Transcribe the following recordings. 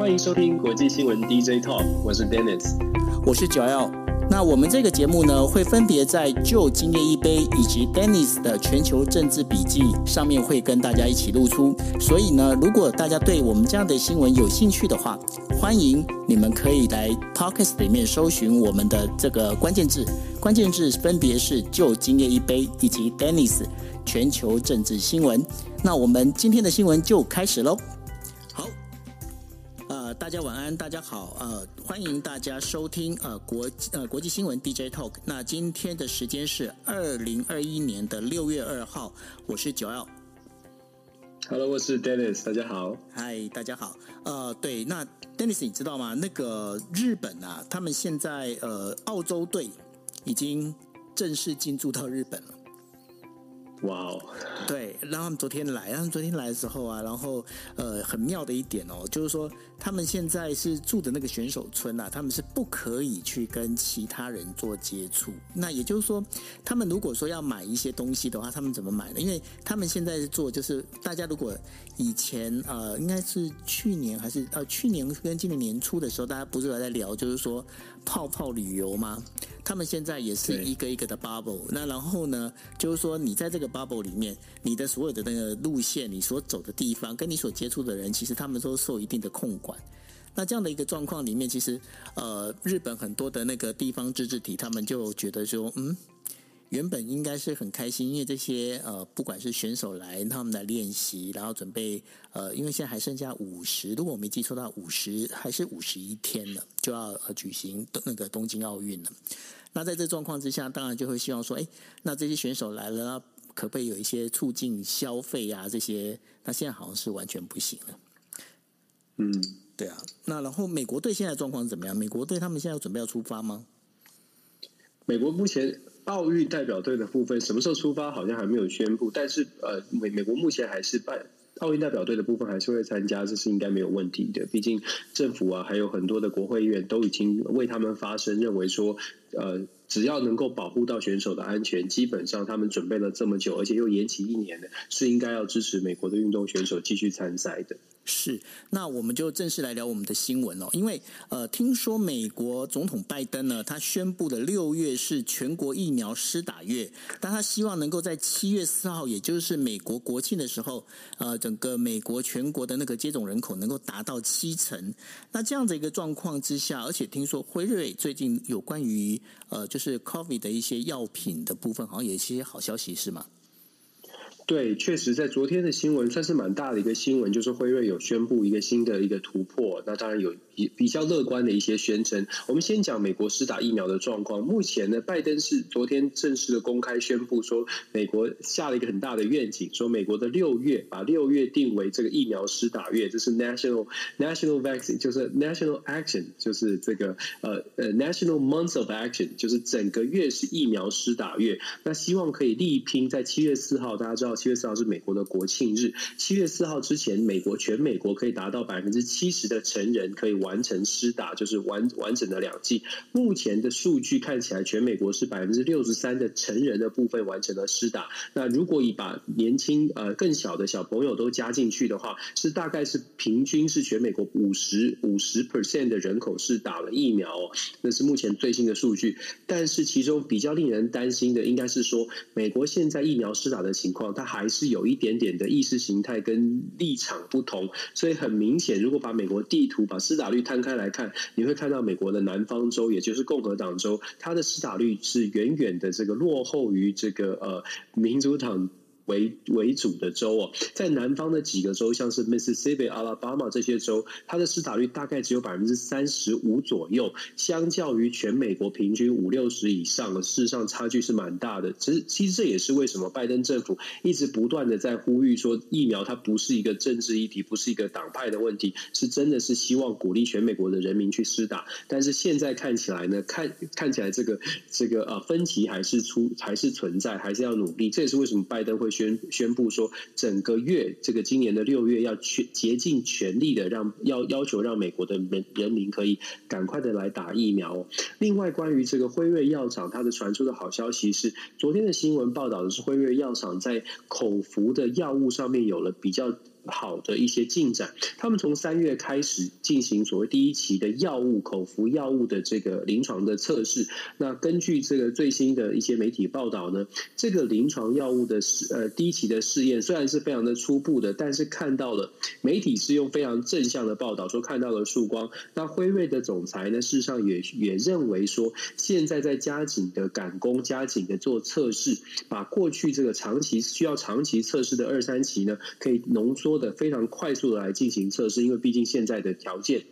欢迎收听国际新闻 DJ Talk，我是 Dennis，我是九 L。那我们这个节目呢，会分别在旧今夜一杯以及 Dennis 的全球政治笔记上面会跟大家一起露出。所以呢，如果大家对我们这样的新闻有兴趣的话，欢迎你们可以来 Podcast 里面搜寻我们的这个关键字，关键字分别是旧今夜一杯以及 Dennis 全球政治新闻。那我们今天的新闻就开始喽。大家晚安，大家好，呃，欢迎大家收听呃国呃国际新闻 DJ Talk。那今天的时间是二零二一年的六月二号，我是九 L。Hello，我是 Dennis，大家好。Hi，大家好。呃，对，那 Dennis，你知道吗？那个日本啊，他们现在呃澳洲队已经正式进驻到日本了。哇哦！对，然后他们昨天来，让他们昨天来的时候啊，然后呃，很妙的一点哦，就是说他们现在是住的那个选手村啊，他们是不可以去跟其他人做接触。那也就是说，他们如果说要买一些东西的话，他们怎么买呢？因为他们现在是做，就是大家如果以前呃，应该是去年还是呃去年跟今年年初的时候，大家不是有在聊，就是说泡泡旅游吗？他们现在也是一个一个的 bubble，那然后呢，就是说你在这个 bubble 里面，你的所有的那个路线，你所走的地方，跟你所接触的人，其实他们都受一定的控管。那这样的一个状况里面，其实呃，日本很多的那个地方自治体，他们就觉得说，嗯，原本应该是很开心，因为这些呃，不管是选手来，他们来练习，然后准备呃，因为现在还剩下五十，如果我没记错到五十还是五十一天了，就要呃举行那个东京奥运了。那在这状况之下，当然就会希望说，哎，那这些选手来了，那可不可以有一些促进消费啊？这些，那现在好像是完全不行了。嗯，对啊。那然后美国队现在状况怎么样？美国队他们现在要准备要出发吗？美国目前奥运代表队的部分什么时候出发，好像还没有宣布。但是呃，美美国目前还是办。奥运代表队的部分还是会参加，这是应该没有问题的。毕竟政府啊，还有很多的国会议员都已经为他们发声，认为说，呃，只要能够保护到选手的安全，基本上他们准备了这么久，而且又延期一年的，是应该要支持美国的运动选手继续参赛的。是，那我们就正式来聊我们的新闻哦。因为呃，听说美国总统拜登呢，他宣布的六月是全国疫苗施打月，但他希望能够在七月四号，也就是美国国庆的时候，呃，整个美国全国的那个接种人口能够达到七成。那这样的一个状况之下，而且听说辉瑞最近有关于呃，就是 COVID 的一些药品的部分，好像有一些好消息，是吗？对，确实，在昨天的新闻算是蛮大的一个新闻，就是辉瑞有宣布一个新的一个突破。那当然有比比较乐观的一些宣称。我们先讲美国施打疫苗的状况。目前呢，拜登是昨天正式的公开宣布说，美国下了一个很大的愿景，说美国的六月把六月定为这个疫苗施打月，这是 national national vaccine，就是 national action，就是这个呃呃 national month of action，就是整个月是疫苗施打月。那希望可以力拼在七月四号，大家知道。七月四号是美国的国庆日。七月四号之前，美国全美国可以达到百分之七十的成人可以完成施打，就是完完整的两剂。目前的数据看起来，全美国是百分之六十三的成人的部分完成了施打。那如果以把年轻呃更小的小朋友都加进去的话，是大概是平均是全美国五十五十 percent 的人口是打了疫苗哦。那是目前最新的数据。但是其中比较令人担心的，应该是说美国现在疫苗施打的情况，它还是有一点点的意识形态跟立场不同，所以很明显，如果把美国地图把施打率摊开来看，你会看到美国的南方州，也就是共和党州，它的施打率是远远的这个落后于这个呃民主党。为为主的州哦，在南方的几个州，像是 Mississippi、Alabama 这些州，它的施打率大概只有百分之三十五左右，相较于全美国平均五六十以上，事实上差距是蛮大的。其实，其实这也是为什么拜登政府一直不断的在呼吁说，疫苗它不是一个政治议题，不是一个党派的问题，是真的是希望鼓励全美国的人民去施打。但是现在看起来呢，看看起来这个这个呃分歧还是出还是存在，还是要努力。这也是为什么拜登会。宣宣布说，整个月这个今年的六月要全竭尽全力的让要要求让美国的人人民可以赶快的来打疫苗。另外，关于这个辉瑞药厂，它的传出的好消息是，昨天的新闻报道的是辉瑞药厂在口服的药物上面有了比较好的一些进展。他们从三月开始进行所谓第一期的药物口服药物的这个临床的测试。那根据这个最新的一些媒体报道呢，这个临床药物的试呃第一期的试验虽然是非常的初步的，但是看到了媒体是用非常正向的报道说看到了曙光。那辉瑞的总裁呢，事实上也也认为说，现在在加紧的赶工，加紧的做测试，把过去这个长期需要长期测试的二三期呢，可以浓缩的非常快速的来进行测试，因为毕竟现在的条件。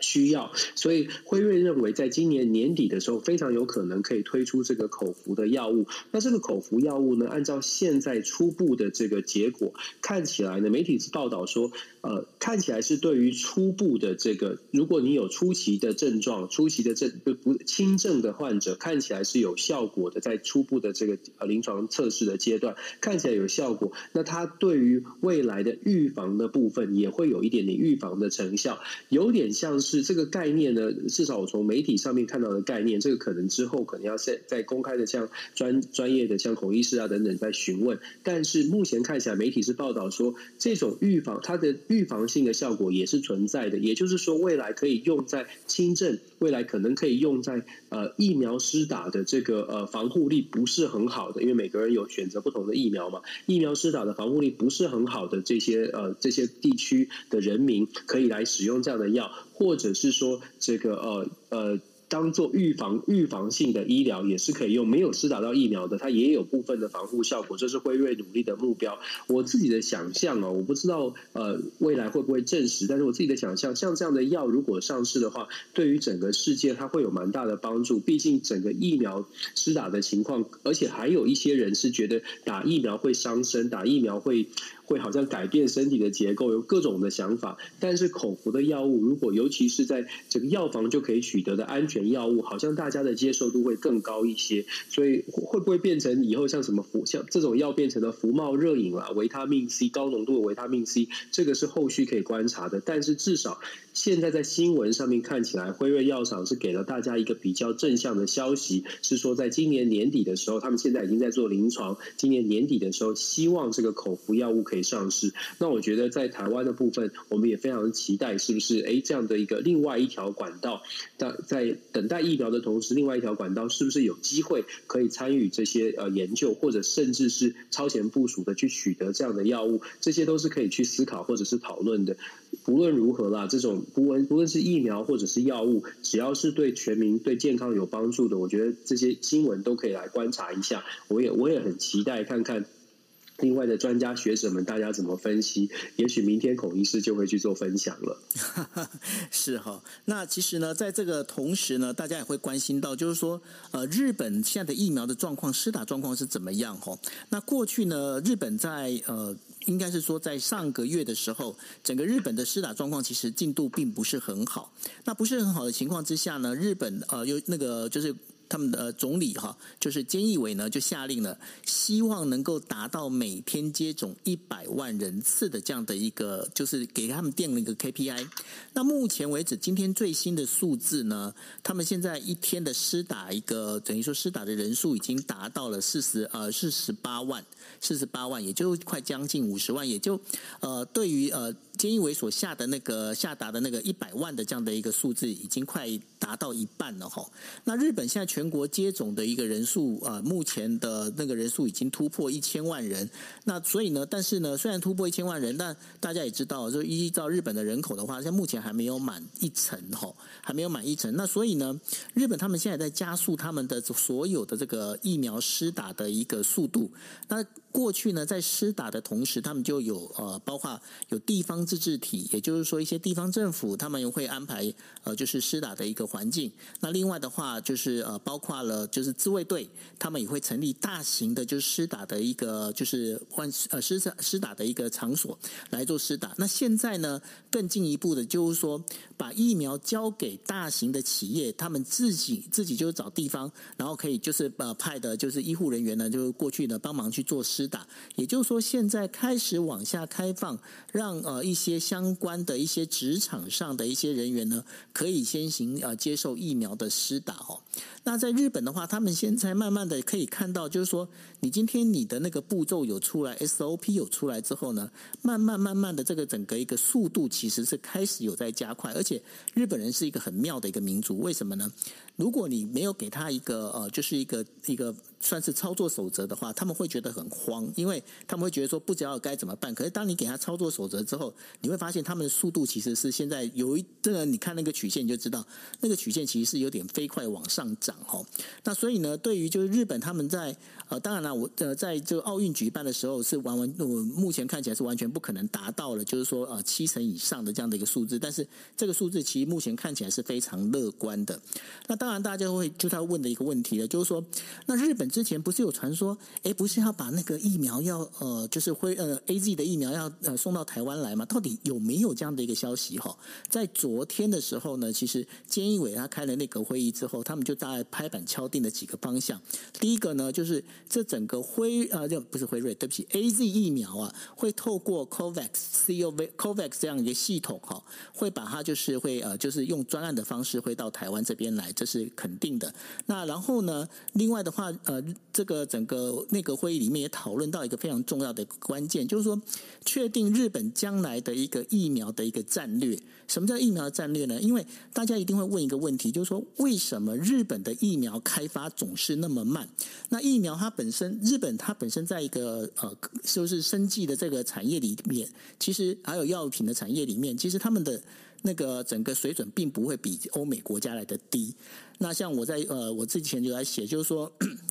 需要，所以辉瑞认为，在今年年底的时候，非常有可能可以推出这个口服的药物。那这个口服药物呢，按照现在初步的这个结果，看起来呢，媒体是报道说，呃，看起来是对于初步的这个，如果你有初期的症状、初期的症不不轻症的患者，看起来是有效果的，在初步的这个呃临床测试的阶段，看起来有效果。那它对于未来的预防的部分，也会有一点点预防的成效，有点像是。这个概念呢？至少我从媒体上面看到的概念，这个可能之后可能要在在公开的像专专业的像孔医师啊等等在询问。但是目前看起来，媒体是报道说，这种预防它的预防性的效果也是存在的。也就是说，未来可以用在轻症，未来可能可以用在呃疫苗施打的这个呃防护力不是很好的，因为每个人有选择不同的疫苗嘛。疫苗施打的防护力不是很好的这些呃这些地区的人民，可以来使用这样的药。或或者是说，这个呃呃。当做预防预防性的医疗也是可以用，没有施打到疫苗的，它也有部分的防护效果，这是辉瑞努力的目标。我自己的想象哦，我不知道呃未来会不会证实，但是我自己的想象，像这样的药如果上市的话，对于整个世界它会有蛮大的帮助。毕竟整个疫苗施打的情况，而且还有一些人是觉得打疫苗会伤身，打疫苗会会好像改变身体的结构，有各种的想法。但是口服的药物，如果尤其是在这个药房就可以取得的安全。药物好像大家的接受度会更高一些，所以会不会变成以后像什么服像这种药变成了服贸热饮啦，维他命 C 高浓度的维他命 C，这个是后续可以观察的。但是至少现在在新闻上面看起来，辉瑞药厂是给了大家一个比较正向的消息，是说在今年年底的时候，他们现在已经在做临床，今年年底的时候希望这个口服药物可以上市。那我觉得在台湾的部分，我们也非常期待，是不是？哎，这样的一个另外一条管道，在在。等待疫苗的同时，另外一条管道是不是有机会可以参与这些呃研究，或者甚至是超前部署的去取得这样的药物？这些都是可以去思考或者是讨论的。不论如何啦，这种不论不论是疫苗或者是药物，只要是对全民对健康有帮助的，我觉得这些新闻都可以来观察一下。我也我也很期待看看。另外的专家学者们，大家怎么分析？也许明天孔医师就会去做分享了。是哈，那其实呢，在这个同时呢，大家也会关心到，就是说，呃，日本现在的疫苗的状况、施打状况是怎么样？哈，那过去呢，日本在呃，应该是说在上个月的时候，整个日本的施打状况其实进度并不是很好。那不是很好的情况之下呢，日本呃，有那个就是。他们的总理哈，就是菅义伟呢，就下令了，希望能够达到每天接种一百万人次的这样的一个，就是给他们定了一个 KPI。那目前为止，今天最新的数字呢，他们现在一天的施打一个，等于说施打的人数已经达到了四十呃四十八万，四十八万，也就快将近五十万，也就呃对于呃。菅义伟所下的那个下达的那个一百万的这样的一个数字，已经快达到一半了哈。那日本现在全国接种的一个人数啊，目前的那个人数已经突破一千万人。那所以呢，但是呢，虽然突破一千万人，但大家也知道，就依照日本的人口的话，现在目前还没有满一层哈，还没有满一层。那所以呢，日本他们现在在加速他们的所有的这个疫苗施打的一个速度。那过去呢，在施打的同时，他们就有呃，包括有地方自治体，也就是说一些地方政府，他们会安排呃，就是施打的一个环境。那另外的话，就是呃，包括了就是自卫队，他们也会成立大型的，就是施打的一个就是换呃施施打的一个场所来做施打。那现在呢，更进一步的，就是说把疫苗交给大型的企业，他们自己自己就找地方，然后可以就是呃派的就是医护人员呢，就过去呢帮忙去做施。打，也就是说，现在开始往下开放，让呃一些相关的一些职场上的一些人员呢，可以先行呃接受疫苗的施打哦。那在日本的话，他们现在慢慢的可以看到，就是说，你今天你的那个步骤有出来，SOP 有出来之后呢，慢慢慢慢的这个整个一个速度其实是开始有在加快，而且日本人是一个很妙的一个民族，为什么呢？如果你没有给他一个呃，就是一个一个算是操作守则的话，他们会觉得很慌，因为他们会觉得说不知道该怎么办。可是当你给他操作守则之后，你会发现他们的速度其实是现在有一这个，你看那个曲线你就知道，那个曲线其实是有点飞快往上涨。哦，那所以呢，对于就是日本他们在呃，当然了，我呃，在这个奥运举办的时候是完完，我目前看起来是完全不可能达到了，就是说呃七成以上的这样的一个数字，但是这个数字其实目前看起来是非常乐观的。那当然，大家会就他问的一个问题了，就是说，那日本之前不是有传说，哎，不是要把那个疫苗要呃，就是辉呃 AZ 的疫苗要呃送到台湾来吗？到底有没有这样的一个消息？哈，在昨天的时候呢，其实菅义伟他开了内阁会议之后，他们就大概。拍板敲定了几个方向，第一个呢，就是这整个辉啊，这不是辉瑞，对不起，A Z 疫苗啊，会透过 COVAX C O V COVAX 这样一个系统哈，会把它就是会呃，就是用专案的方式会到台湾这边来，这是肯定的。那然后呢，另外的话，呃，这个整个内阁会议里面也讨论到一个非常重要的关键，就是说确定日本将来的一个疫苗的一个战略。什么叫疫苗战略呢？因为大家一定会问一个问题，就是说为什么日本的疫苗开发总是那么慢？那疫苗它它本身，日本它本身在一个呃，就是生计的这个产业里面，其实还有药品的产业里面，其实他们的那个整个水准并不会比欧美国家来的低。那像我在呃，我之前就在写，就是说，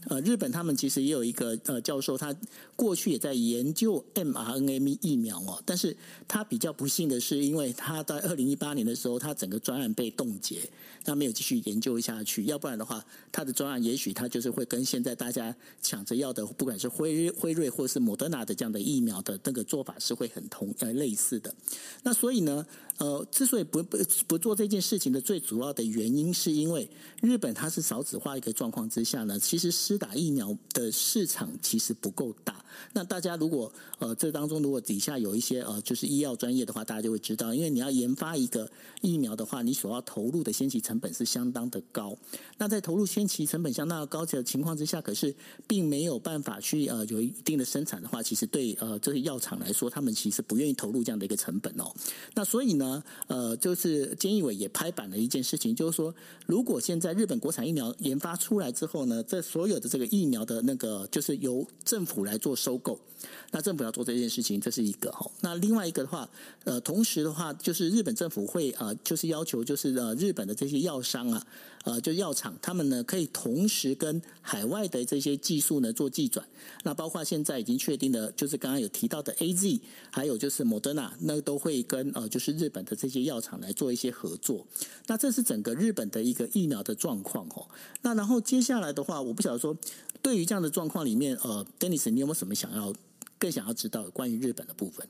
呃，日本他们其实也有一个呃教授，他过去也在研究 mRNA 疫苗哦，但是他比较不幸的是，因为他在二零一八年的时候，他整个专案被冻结，他没有继续研究下去，要不然的话，他的专案也许他就是会跟现在大家抢着要的，不管是辉辉瑞或是莫德纳的这样的疫苗的那个做法是会很同呃类似的。那所以呢，呃，之所以不不不做这件事情的最主要的原因，是因为。日本它是少子化一个状况之下呢，其实施打疫苗的市场其实不够大。那大家如果呃这当中如果底下有一些呃就是医药专业的话，大家就会知道，因为你要研发一个疫苗的话，你所要投入的先期成本是相当的高。那在投入先期成本相当的高的情况之下，可是并没有办法去呃有一定的生产的话，其实对呃这些药厂来说，他们其实不愿意投入这样的一个成本哦。那所以呢，呃，就是菅义伟也拍板了一件事情，就是说如果现在日本国产疫苗研发出来之后呢，这所有的这个疫苗的那个就是由政府来做收购，那政府要做这件事情，这是一个哈。那另外一个的话，呃，同时的话，就是日本政府会、呃，就是要求就是呃，日本的这些药商啊。呃，就药厂，他们呢可以同时跟海外的这些技术呢做技转，那包括现在已经确定的，就是刚刚有提到的 AZ，还有就是莫德纳，那都会跟呃就是日本的这些药厂来做一些合作。那这是整个日本的一个疫苗的状况哦。那然后接下来的话，我不晓得说，对于这样的状况里面，呃，Dennis，你有没有什么想要更想要知道关于日本的部分？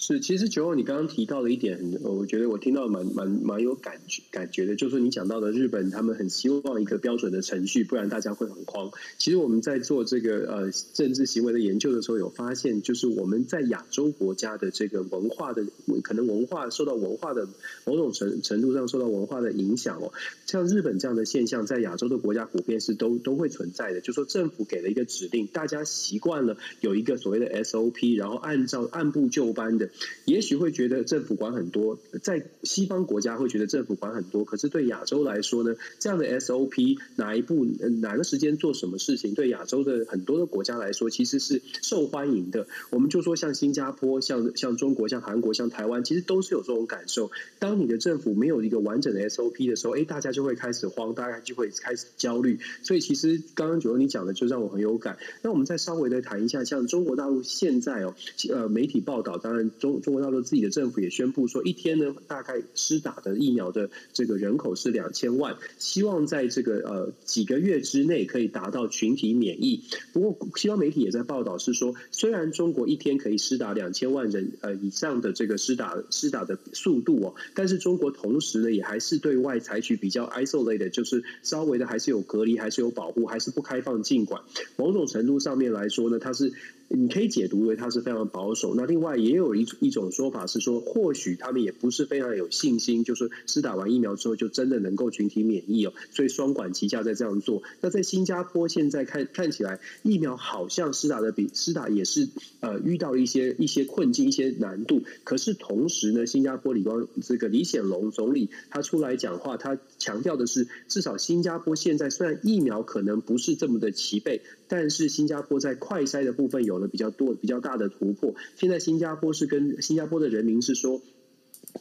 是，其实九号你刚刚提到的一点，我觉得我听到蛮蛮蛮有感觉感觉的，就是你讲到的日本，他们很希望一个标准的程序，不然大家会很慌。其实我们在做这个呃政治行为的研究的时候，有发现，就是我们在亚洲国家的这个文化的，可能文化受到文化的某种程程度上受到文化的影响哦。像日本这样的现象，在亚洲的国家普遍是都都会存在的。就说政府给了一个指令，大家习惯了有一个所谓的 SOP，然后按照按部就班的。也许会觉得政府管很多，在西方国家会觉得政府管很多，可是对亚洲来说呢，这样的 SOP 哪一步哪个时间做什么事情，对亚洲的很多的国家来说其实是受欢迎的。我们就说像新加坡、像像中国、像韩国、像台湾，其实都是有这种感受。当你的政府没有一个完整的 SOP 的时候，哎，大家就会开始慌，大家就会开始焦虑。所以其实刚刚九欧你讲的就让我很有感。那我们再稍微的谈一下，像中国大陆现在哦，呃，媒体报道，当然中中国。大陆自己的政府也宣布说，一天呢，大概施打的疫苗的这个人口是两千万，希望在这个呃几个月之内可以达到群体免疫。不过西方媒体也在报道是说，虽然中国一天可以施打两千万人呃以上的这个施打施打的速度哦，但是中国同时呢也还是对外采取比较 isolated，就是稍微的还是有隔离，还是有保护，还是不开放进管。某种程度上面来说呢，它是。你可以解读为它是非常保守。那另外也有一一种说法是说，或许他们也不是非常有信心，就是施打完疫苗之后就真的能够群体免疫哦，所以双管齐下在这样做。那在新加坡现在看看起来，疫苗好像施打的比施打也是呃遇到了一些一些困境、一些难度。可是同时呢，新加坡李光这个李显龙总理他出来讲话，他强调的是，至少新加坡现在虽然疫苗可能不是这么的齐备，但是新加坡在快筛的部分有了比较多、比较大的突破。现在新加坡是跟新加坡的人民是说，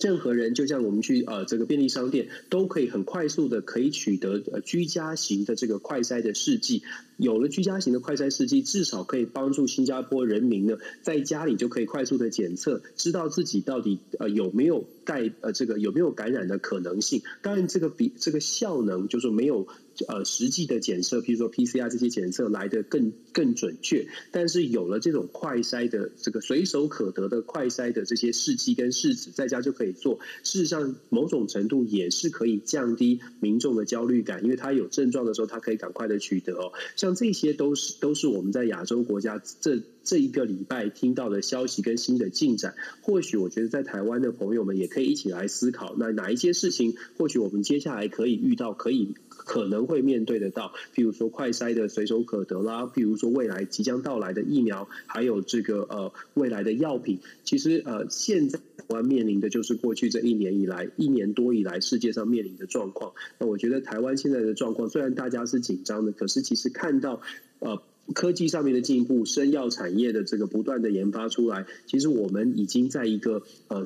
任何人就像我们去呃这个便利商店，都可以很快速的可以取得呃居家型的这个快筛的试剂。有了居家型的快筛试剂，至少可以帮助新加坡人民呢，在家里就可以快速的检测，知道自己到底呃有没有带呃这个有没有感染的可能性。当然，这个比这个效能就是没有呃实际的检测，譬如说 PCR 这些检测来得更更准确。但是有了这种快筛的这个随手可得的快筛的这些试剂跟试纸，在家就可以做。事实上，某种程度也是可以降低民众的焦虑感，因为他有症状的时候，他可以赶快的取得哦。像这些都是都是我们在亚洲国家这这一个礼拜听到的消息跟新的进展。或许我觉得在台湾的朋友们也可以一起来思考，那哪一些事情或许我们接下来可以遇到，可以可能会面对得到。譬如说快筛的随手可得啦，譬如说未来即将到来的疫苗，还有这个呃未来的药品。其实呃现在台湾面临的就是过去这一年以来一年多以来世界上面临的状况。那我觉得台湾现在的状况虽然大家是紧张的，可是其实看到呃，科技上面的进步，生药产业的这个不断的研发出来，其实我们已经在一个呃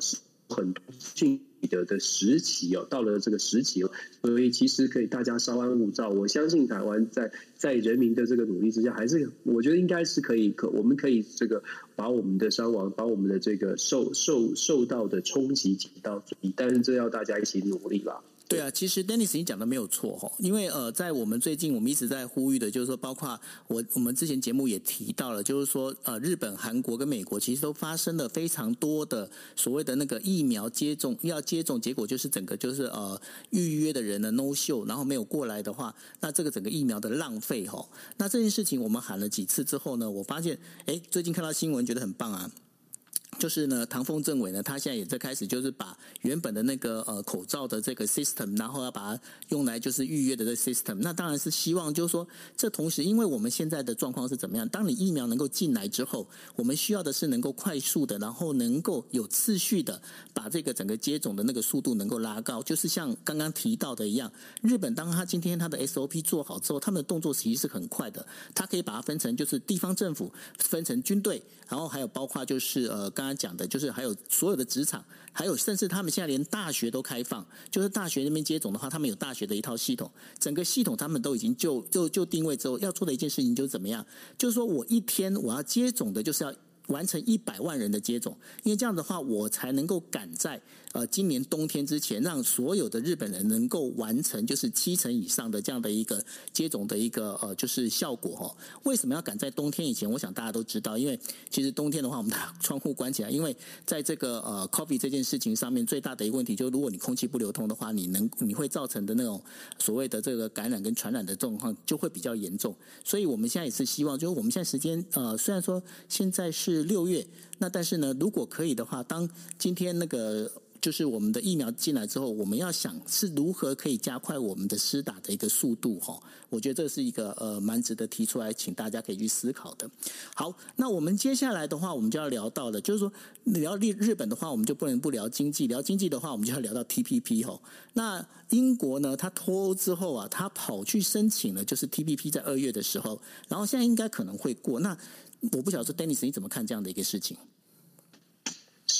很进的的时期哦，到了这个时期哦，所以其实可以大家稍安勿躁。我相信台湾在在人民的这个努力之下，还是我觉得应该是可以可我们可以这个把我们的伤亡，把我们的这个受受受到的冲击减到最低，但是这要大家一起努力啦。对啊，其实 Dennis 你讲的没有错哈，因为呃，在我们最近我们一直在呼吁的，就是说，包括我我们之前节目也提到了，就是说呃，日本、韩国跟美国其实都发生了非常多的所谓的那个疫苗接种要接种，结果就是整个就是呃预约的人呢 no show，然后没有过来的话，那这个整个疫苗的浪费哈，那这件事情我们喊了几次之后呢，我发现哎，最近看到新闻觉得很棒啊。就是呢，唐凤政委呢，他现在也在开始，就是把原本的那个呃口罩的这个 system，然后要把它用来就是预约的这 system。那当然是希望就是说，这同时，因为我们现在的状况是怎么样？当你疫苗能够进来之后，我们需要的是能够快速的，然后能够有次序的把这个整个接种的那个速度能够拉高。就是像刚刚提到的一样，日本当他今天他的 SOP 做好之后，他们的动作其实是很快的，他可以把它分成就是地方政府分成军队，然后还有包括就是呃刚刚。讲的就是还有所有的职场，还有甚至他们现在连大学都开放，就是大学那边接种的话，他们有大学的一套系统，整个系统他们都已经就就就定位之后要做的一件事情就是怎么样，就是说我一天我要接种的就是要完成一百万人的接种，因为这样的话我才能够赶在。呃，今年冬天之前，让所有的日本人能够完成就是七成以上的这样的一个接种的一个呃，就是效果哈。为什么要赶在冬天以前？我想大家都知道，因为其实冬天的话，我们把窗户关起来，因为在这个呃，COVID 这件事情上面，最大的一个问题就是，如果你空气不流通的话，你能你会造成的那种所谓的这个感染跟传染的状况就会比较严重。所以我们现在也是希望，就是我们现在时间呃，虽然说现在是六月，那但是呢，如果可以的话，当今天那个。就是我们的疫苗进来之后，我们要想是如何可以加快我们的施打的一个速度哈。我觉得这是一个呃蛮值得提出来，请大家可以去思考的。好，那我们接下来的话，我们就要聊到了，就是说聊日日本的话，我们就不能不聊经济；聊经济的话，我们就要聊到 TPP 哈。那英国呢，他脱欧之后啊，他跑去申请了，就是 TPP 在二月的时候，然后现在应该可能会过。那我不晓得，Dennis 你怎么看这样的一个事情？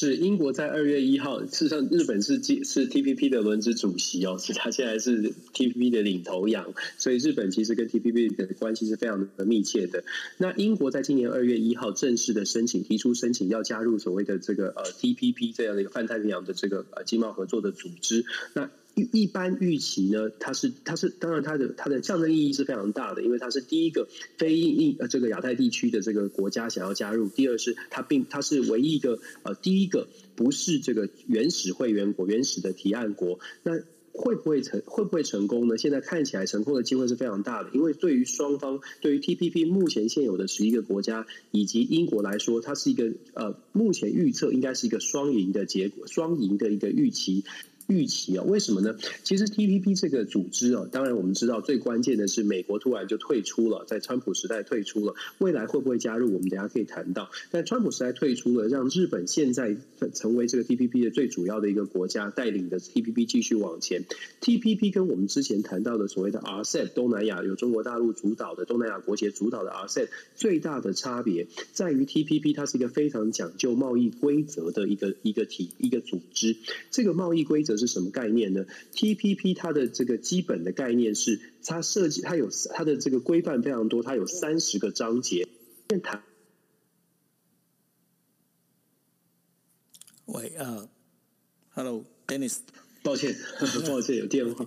是英国在二月一号，事实上日本是是 TPP 的轮值主席哦，是他现在是 TPP 的领头羊，所以日本其实跟 TPP 的关系是非常的密切的。那英国在今年二月一号正式的申请，提出申请要加入所谓的这个呃 TPP 这样的一个泛太平洋的这个呃经贸合作的组织。那一一般预期呢，它是它是当然它的它的象征意义是非常大的，因为它是第一个非印印呃这个亚太地区的这个国家想要加入，第二是它并它是唯一一个呃第一个不是这个原始会员国原始的提案国，那。会不会成会不会成功呢？现在看起来成功的机会是非常大的，因为对于双方，对于 TPP 目前现有的十一个国家以及英国来说，它是一个呃，目前预测应该是一个双赢的结果，双赢的一个预期。预期啊，为什么呢？其实 TPP 这个组织啊，当然我们知道最关键的是美国突然就退出了，在川普时代退出了，未来会不会加入？我们等下可以谈到。但川普时代退出了，让日本现在成为这个 TPP 的最主要的一个国家，带领的 TPP 继续往前。TPP 跟我们之前谈到的所谓的 RCEP 东南亚由中国大陆主导的东南亚国协主导的 RCEP 最大的差别在于 TPP 它是一个非常讲究贸易规则的一个一个体一个组织，这个贸易规则。是什么概念呢？TPP 它的这个基本的概念是，它设计它有它的这个规范非常多，它有三十个章节。谈，喂，呃，Hello，Dennis。抱歉，抱歉，有电话。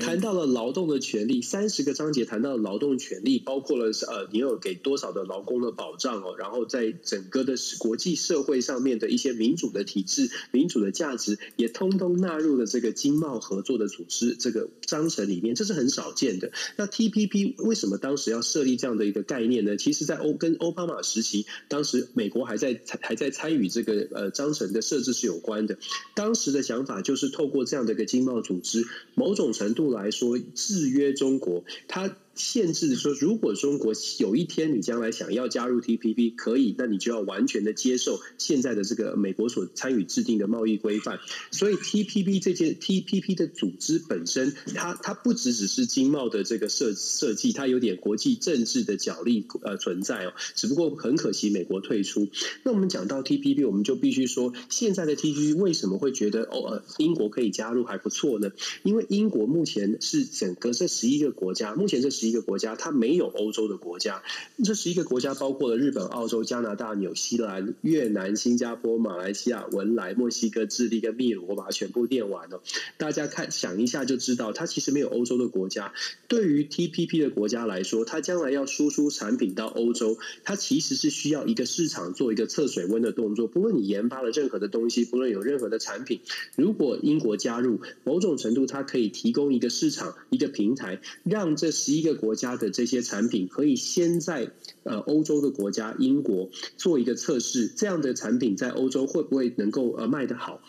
谈到了劳动的权利，三十个章节谈到了劳动权利，包括了呃，你有给多少的劳工的保障哦，然后在整个的国际社会上面的一些民主的体制、民主的价值，也通通纳入了这个经贸合作的组织这个章程里面，这是很少见的。那 TPP 为什么当时要设立这样的一个概念呢？其实，在欧跟奥巴马时期，当时美国还在还在参与这个呃章程的设置是有关的。当时的想法就是透过这样的一个经贸组织，某种程度来说，制约中国，它。限制说，如果中国有一天你将来想要加入 TPP，可以，那你就要完全的接受现在的这个美国所参与制定的贸易规范。所以 TPP 这件 TPP 的组织本身，它它不只只是经贸的这个设设计，它有点国际政治的角力呃存在哦。只不过很可惜，美国退出。那我们讲到 TPP，我们就必须说，现在的 TPP 为什么会觉得哦呃英国可以加入还不错呢？因为英国目前是整个这十一个国家，目前这。十一个国家，它没有欧洲的国家。这十一个国家包括了日本、澳洲、加拿大、纽西兰、越南、新加坡、马来西亚、文莱、墨西哥、智利跟秘鲁。我把它全部念完了，大家看想一下就知道，它其实没有欧洲的国家。对于 TPP 的国家来说，它将来要输出产品到欧洲，它其实是需要一个市场做一个测水温的动作。不论你研发了任何的东西，不论有任何的产品，如果英国加入，某种程度它可以提供一个市场、一个平台，让这十一个。国家的这些产品可以先在呃欧洲的国家英国做一个测试，这样的产品在欧洲会不会能够呃卖得好？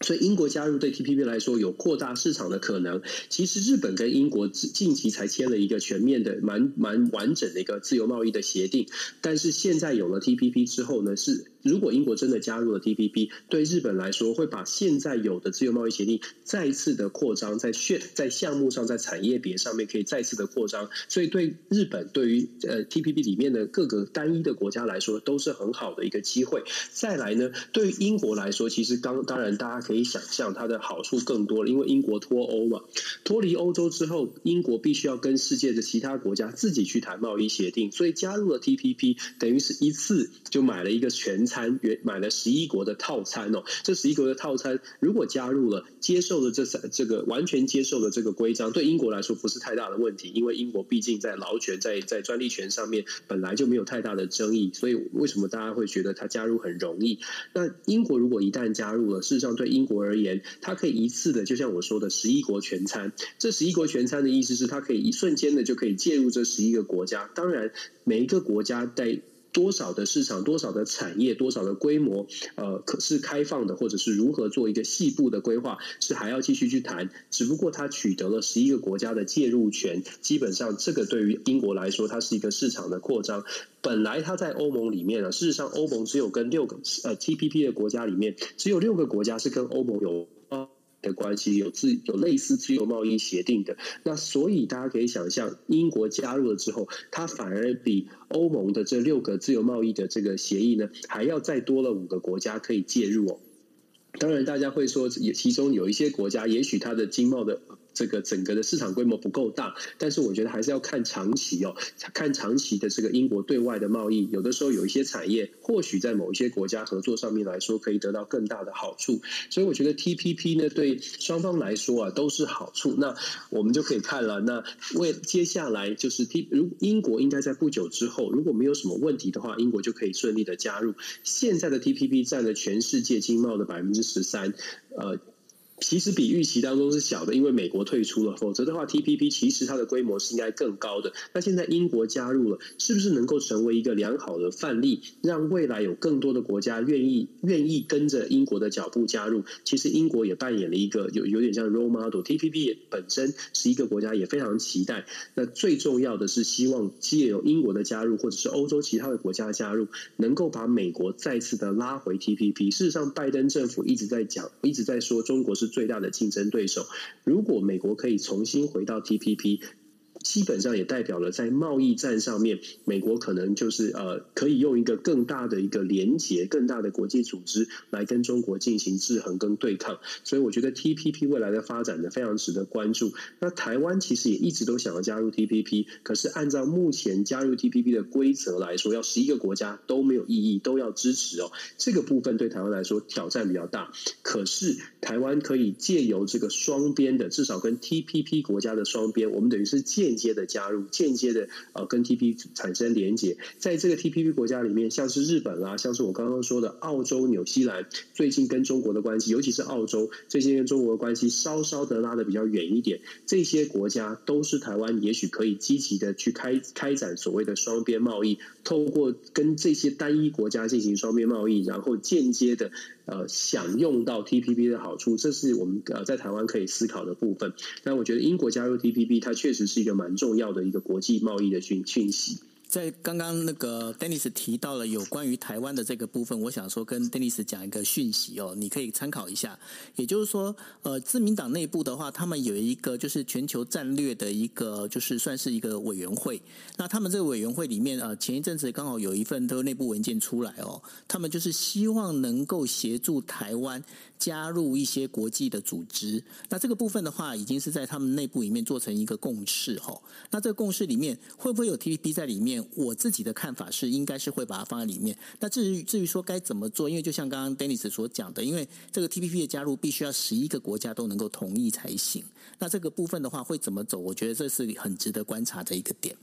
所以英国加入对 TPP 来说有扩大市场的可能。其实日本跟英国近期才签了一个全面的、蛮蛮完整的一个自由贸易的协定，但是现在有了 TPP 之后呢，是。如果英国真的加入了 TPP，对日本来说会把现在有的自由贸易协定再次的扩张，在选在项目上，在产业别上面可以再次的扩张，所以对日本对于呃 TPP 里面的各个单一的国家来说都是很好的一个机会。再来呢，对于英国来说，其实当当然大家可以想象它的好处更多了，因为英国脱欧嘛，脱离欧洲之后，英国必须要跟世界的其他国家自己去谈贸易协定，所以加入了 TPP，等于是一次就买了一个全。餐原买了十一国的套餐哦，这十一国的套餐如果加入了，接受了这三这个完全接受了这个规章，对英国来说不是太大的问题，因为英国毕竟在劳权在在专利权上面本来就没有太大的争议，所以为什么大家会觉得它加入很容易？那英国如果一旦加入了，事实上对英国而言，它可以一次的，就像我说的十一国全餐，这十一国全餐的意思是它可以一瞬间的就可以介入这十一个国家，当然每一个国家在。多少的市场，多少的产业，多少的规模，呃，可是开放的，或者是如何做一个细部的规划，是还要继续去谈。只不过他取得了十一个国家的介入权，基本上这个对于英国来说，它是一个市场的扩张。本来它在欧盟里面啊，事实上欧盟只有跟六个呃 TPP 的国家里面，只有六个国家是跟欧盟有。的关系有自有类似自由贸易协定的，那所以大家可以想象，英国加入了之后，它反而比欧盟的这六个自由贸易的这个协议呢，还要再多了五个国家可以介入哦。当然，大家会说，也其中有一些国家，也许它的经贸的。这个整个的市场规模不够大，但是我觉得还是要看长期哦，看长期的这个英国对外的贸易，有的时候有一些产业，或许在某一些国家合作上面来说，可以得到更大的好处。所以我觉得 TPP 呢，对双方来说啊，都是好处。那我们就可以看了，那为接下来就是 T，如英国应该在不久之后，如果没有什么问题的话，英国就可以顺利的加入。现在的 TPP 占了全世界经贸的百分之十三，呃。其实比预期当中是小的，因为美国退出了，否则的话，TPP 其实它的规模是应该更高的。那现在英国加入了，是不是能够成为一个良好的范例，让未来有更多的国家愿意愿意跟着英国的脚步加入？其实英国也扮演了一个有有点像 role model，TPP 本身是一个国家也非常期待。那最重要的是希望借由英国的加入，或者是欧洲其他的国家加入，能够把美国再次的拉回 TPP。事实上，拜登政府一直在讲，一直在说中国是。最大的竞争对手，如果美国可以重新回到 TPP。基本上也代表了在贸易战上面，美国可能就是呃，可以用一个更大的一个连结、更大的国际组织来跟中国进行制衡跟对抗。所以我觉得 TPP 未来的发展呢，非常值得关注。那台湾其实也一直都想要加入 TPP，可是按照目前加入 TPP 的规则来说，要十一个国家都没有异议，都要支持哦。这个部分对台湾来说挑战比较大。可是台湾可以借由这个双边的，至少跟 TPP 国家的双边，我们等于是建。接的加入，间接的呃跟 TP 产生连结，在这个 TPP 国家里面，像是日本啦，像是我刚刚说的澳洲、纽西兰，最近跟中国的关系，尤其是澳洲，最近跟中国的关系稍稍的拉的比较远一点。这些国家都是台湾也许可以积极的去开开展所谓的双边贸易，透过跟这些单一国家进行双边贸易，然后间接的。呃，享用到 TPP 的好处，这是我们呃在台湾可以思考的部分。但我觉得英国加入 TPP，它确实是一个蛮重要的一个国际贸易的讯讯息。在刚刚那个 Dennis 提到了有关于台湾的这个部分，我想说跟 Dennis 讲一个讯息哦，你可以参考一下。也就是说，呃，自民党内部的话，他们有一个就是全球战略的一个，就是算是一个委员会。那他们这个委员会里面，呃，前一阵子刚好有一份的内部文件出来哦，他们就是希望能够协助台湾加入一些国际的组织。那这个部分的话，已经是在他们内部里面做成一个共识哦。那这个共识里面会不会有 TPP 在里面？我自己的看法是，应该是会把它放在里面。那至于至于说该怎么做，因为就像刚刚 Dennis 所讲的，因为这个 TPP 的加入必须要十一个国家都能够同意才行。那这个部分的话会怎么走？我觉得这是很值得观察的一个点。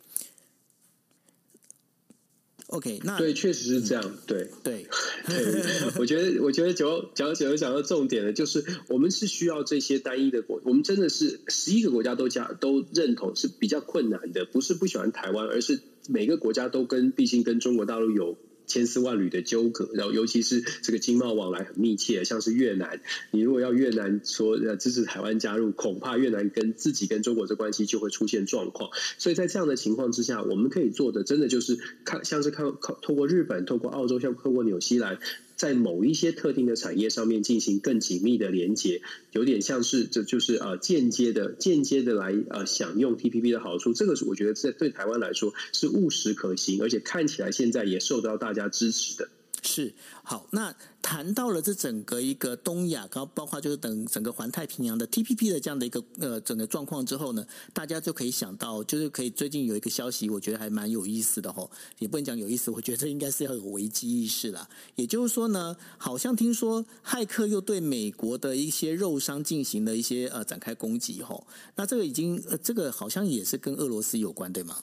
OK，那对，确实是这样。嗯、对对，对我觉得我觉得讲讲讲讲到重点了，就是我们是需要这些单一的国，我们真的是十一个国家都加都认同是比较困难的，不是不喜欢台湾，而是。每个国家都跟，毕竟跟中国大陆有千丝万缕的纠葛，然后尤其是这个经贸往来很密切，像是越南，你如果要越南说支持台湾加入，恐怕越南跟自己跟中国这关系就会出现状况。所以在这样的情况之下，我们可以做的，真的就是看，像是看透过日本，透过澳洲，像透过纽西兰。在某一些特定的产业上面进行更紧密的连接，有点像是这就是呃间接的间接的来呃享用 TPP 的好处，这个是我觉得在对台湾来说是务实可行，而且看起来现在也受到大家支持的。是好，那谈到了这整个一个东亚，高包括就是等整个环太平洋的 TPP 的这样的一个呃整个状况之后呢，大家就可以想到，就是可以最近有一个消息，我觉得还蛮有意思的哦，也不能讲有意思，我觉得这应该是要有危机意识啦。也就是说呢，好像听说骇客又对美国的一些肉商进行了一些呃展开攻击吼，那这个已经呃这个好像也是跟俄罗斯有关，对吗？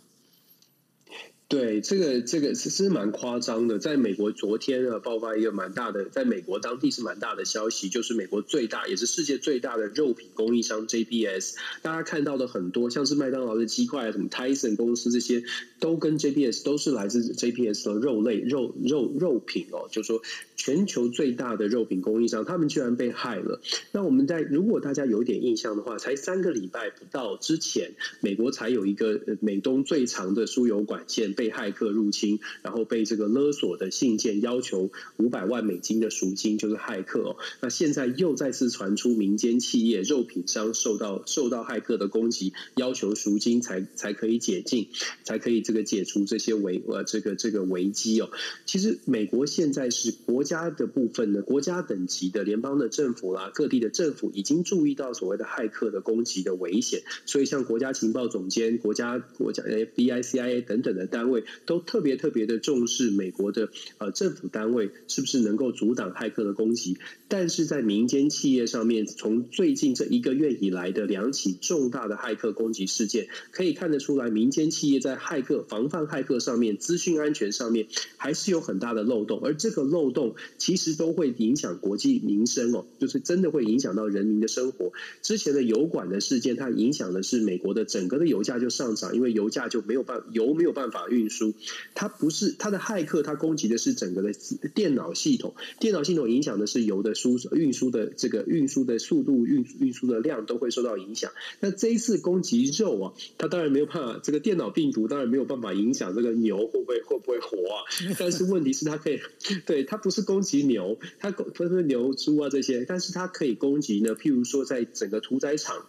对，这个这个其实蛮夸张的。在美国昨天啊，爆发一个蛮大的，在美国当地是蛮大的消息，就是美国最大也是世界最大的肉品供应商 JBS，大家看到的很多，像是麦当劳的鸡块，什么 Tyson 公司这些，都跟 JBS 都是来自 JBS 的肉类肉肉肉品哦，就是说全球最大的肉品供应商，他们居然被害了。那我们在如果大家有点印象的话，才三个礼拜不到之前，美国才有一个美东最长的输油管线。被骇客入侵，然后被这个勒索的信件要求五百万美金的赎金，就是骇客哦。那现在又再次传出民间企业肉品商受到受到骇客的攻击，要求赎金才才可以解禁，才可以这个解除这些危呃这个这个危机哦。其实美国现在是国家的部分的国家等级的联邦的政府啦，各地的政府已经注意到所谓的骇客的攻击的危险，所以像国家情报总监、国家国家 FBI、CIA 等等的单位。位都特别特别的重视美国的呃政府单位是不是能够阻挡骇客的攻击，但是在民间企业上面，从最近这一个月以来的两起重大的骇客攻击事件，可以看得出来，民间企业在骇客防范骇客上面，资讯安全上面还是有很大的漏洞，而这个漏洞其实都会影响国计民生哦，就是真的会影响到人民的生活。之前的油管的事件，它影响的是美国的整个的油价就上涨，因为油价就没有办油没有办法运输，它不是它的骇客，它攻击的是整个的电脑系统，电脑系统影响的是油的输运输的这个运输的速度、运运输的量都会受到影响。那这一次攻击肉啊，它当然没有办法，这个电脑病毒当然没有办法影响这个牛会不会会不会活啊。但是问题是它可以，对，它不是攻击牛，它不是牛、猪啊这些，但是它可以攻击呢，譬如说在整个屠宰场。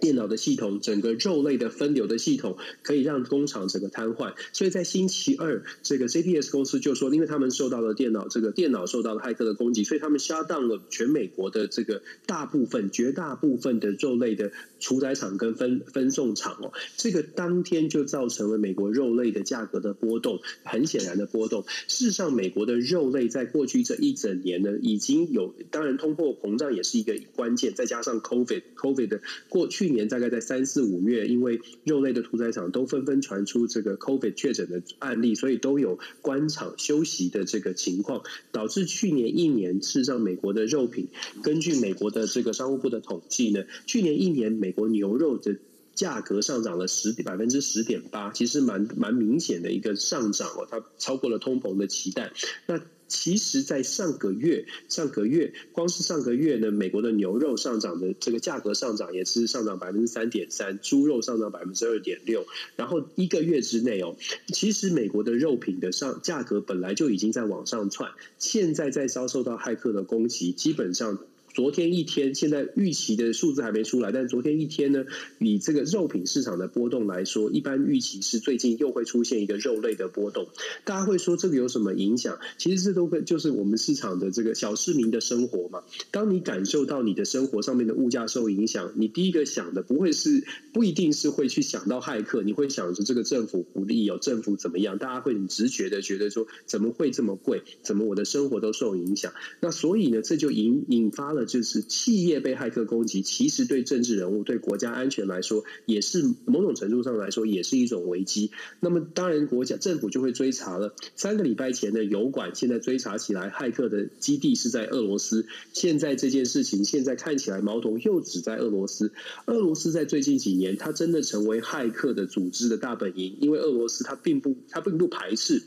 电脑的系统，整个肉类的分流的系统，可以让工厂整个瘫痪。所以在星期二，这个 cps 公司就说，因为他们受到了电脑这个电脑受到了骇客的攻击，所以他们 shut down 了全美国的这个大部分、绝大部分的肉类的屠宰场跟分分送厂哦。这个当天就造成了美国肉类的价格的波动，很显然的波动。事实上，美国的肉类在过去这一整年呢，已经有当然通货膨胀也是一个关键，再加上 COVID COVID 的过去。去年大概在三四五月，因为肉类的屠宰场都纷纷传出这个 COVID 确诊的案例，所以都有关厂休息的这个情况，导致去年一年，事实上美国的肉品，根据美国的这个商务部的统计呢，去年一年美国牛肉的价格上涨了十百分之十点八，其实蛮蛮明显的一个上涨哦，它超过了通膨的期待。那其实，在上个月，上个月光是上个月呢，美国的牛肉上涨的这个价格上涨也是上涨百分之三点三，猪肉上涨百分之二点六。然后一个月之内哦，其实美国的肉品的上价格本来就已经在往上窜，现在在遭受到骇客的攻击，基本上。昨天一天，现在预期的数字还没出来，但是昨天一天呢，以这个肉品市场的波动来说，一般预期是最近又会出现一个肉类的波动。大家会说这个有什么影响？其实这都会就是我们市场的这个小市民的生活嘛。当你感受到你的生活上面的物价受影响，你第一个想的不会是不一定是会去想到骇客，你会想着这个政府不利哦，政府怎么样？大家会很直觉的觉得说怎么会这么贵？怎么我的生活都受影响？那所以呢，这就引引发了。就是企业被骇客攻击，其实对政治人物、对国家安全来说，也是某种程度上来说，也是一种危机。那么，当然，国家政府就会追查了。三个礼拜前的油管，现在追查起来，骇客的基地是在俄罗斯。现在这件事情，现在看起来矛头又指在俄罗斯。俄罗斯在最近几年，它真的成为骇客的组织的大本营，因为俄罗斯它并不，它并不排斥。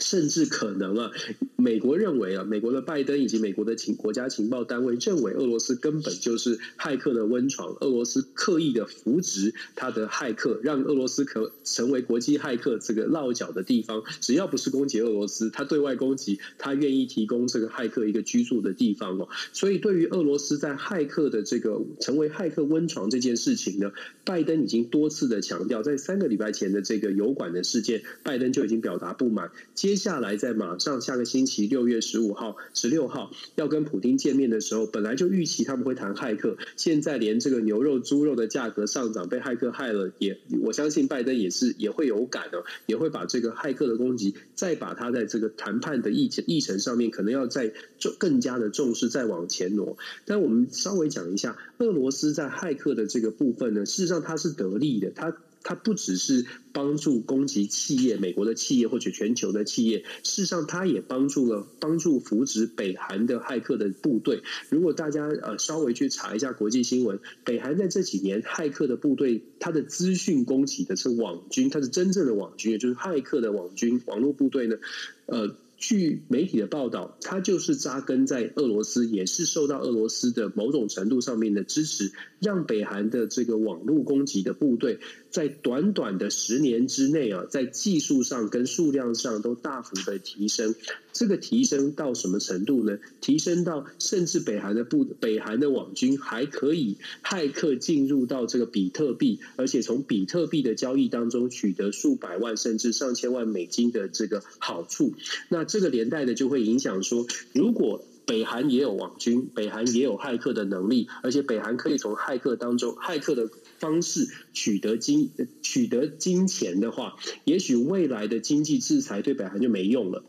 甚至可能啊，美国认为啊，美国的拜登以及美国的情国家情报单位认为，俄罗斯根本就是骇客的温床。俄罗斯刻意的扶植他的骇客，让俄罗斯可成为国际骇客这个落脚的地方。只要不是攻击俄罗斯，他对外攻击，他愿意提供这个骇客一个居住的地方哦。所以，对于俄罗斯在骇客的这个成为骇客温床这件事情呢，拜登已经多次的强调，在三个礼拜前的这个油管的事件，拜登就已经表达不满。接接下来在马上下个星期六月十五号、十六号要跟普丁见面的时候，本来就预期他们会谈骇客，现在连这个牛肉、猪肉的价格上涨被骇客害了，也我相信拜登也是也会有感的，也会把这个骇客的攻击再把它在这个谈判的议议程上面可能要再重更加的重视，再往前挪。但我们稍微讲一下，俄罗斯在骇客的这个部分呢，事实上它是得利的，它。它不只是帮助攻击企业，美国的企业或者全球的企业，事实上，它也帮助了帮助扶植北韩的骇客的部队。如果大家呃稍微去查一下国际新闻，北韩在这几年骇客的部队，它的资讯攻击的是网军，它是真正的网军，也就是骇客的网军网络部队呢，呃。据媒体的报道，他就是扎根在俄罗斯，也是受到俄罗斯的某种程度上面的支持，让北韩的这个网络攻击的部队，在短短的十年之内啊，在技术上跟数量上都大幅的提升。这个提升到什么程度呢？提升到甚至北韩的部北韩的网军还可以骇客进入到这个比特币，而且从比特币的交易当中取得数百万甚至上千万美金的这个好处。那这个连带的就会影响说，如果北韩也有网军，北韩也有骇客的能力，而且北韩可以从骇客当中骇客的。方式取得金取得金钱的话，也许未来的经济制裁对北韩就没用了。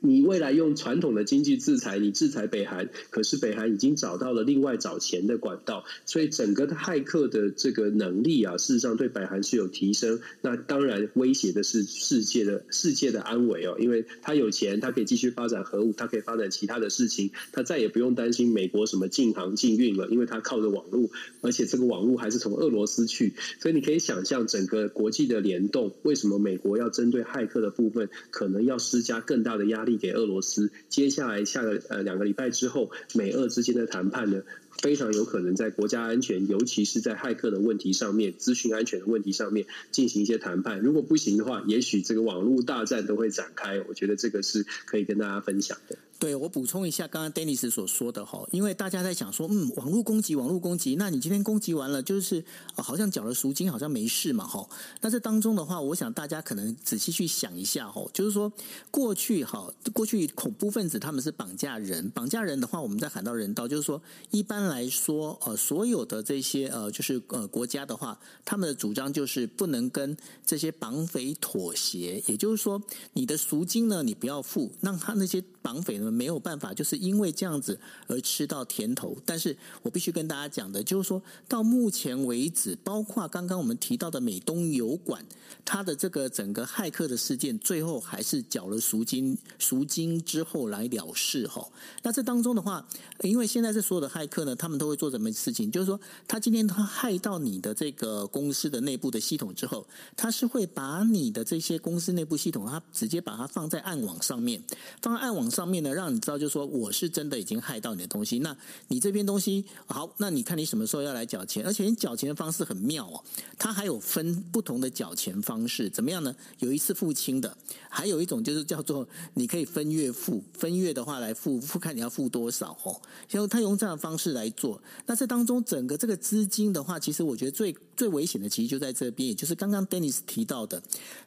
你未来用传统的经济制裁，你制裁北韩，可是北韩已经找到了另外找钱的管道，所以整个骇客的这个能力啊，事实上对北韩是有提升。那当然威胁的是世界的世界的安危哦，因为他有钱，他可以继续发展核武，他可以发展其他的事情，他再也不用担心美国什么禁航禁运了，因为他靠着网络，而且这个网络还是从俄罗斯去，所以你可以想象整个国际的联动，为什么美国要针对骇客的部分，可能要施加更大的压。压力给俄罗斯，接下来下个呃两个礼拜之后，美俄之间的谈判呢，非常有可能在国家安全，尤其是在骇客的问题上面、资讯安全的问题上面进行一些谈判。如果不行的话，也许这个网络大战都会展开。我觉得这个是可以跟大家分享的。对，我补充一下刚刚 Dennis 所说的哈，因为大家在想说，嗯，网络攻击，网络攻击，那你今天攻击完了，就是好像缴了赎金，好像没事嘛哈。那这当中的话，我想大家可能仔细去想一下哈，就是说过去哈，过去恐怖分子他们是绑架人，绑架人的话，我们在喊到人道，就是说一般来说，呃，所有的这些呃，就是呃国家的话，他们的主张就是不能跟这些绑匪妥协，也就是说，你的赎金呢，你不要付，让他那些绑匪呢。没有办法，就是因为这样子而吃到甜头。但是我必须跟大家讲的，就是说到目前为止，包括刚刚我们提到的美东油管，它的这个整个骇客的事件，最后还是缴了赎金，赎金之后来了事哈。那这当中的话，因为现在这所有的骇客呢，他们都会做什么事情？就是说，他今天他害到你的这个公司的内部的系统之后，他是会把你的这些公司内部系统，他直接把它放在暗网上面，放在暗网上面呢。让你知道，就是说我是真的已经害到你的东西。那你这边东西好，那你看你什么时候要来缴钱？而且你缴钱的方式很妙哦，它还有分不同的缴钱方式，怎么样呢？有一次付清的，还有一种就是叫做你可以分月付，分月的话来付，付看你要付多少哦。然后他用这样的方式来做。那这当中整个这个资金的话，其实我觉得最最危险的其实就在这边，也就是刚刚 Dennis 提到的，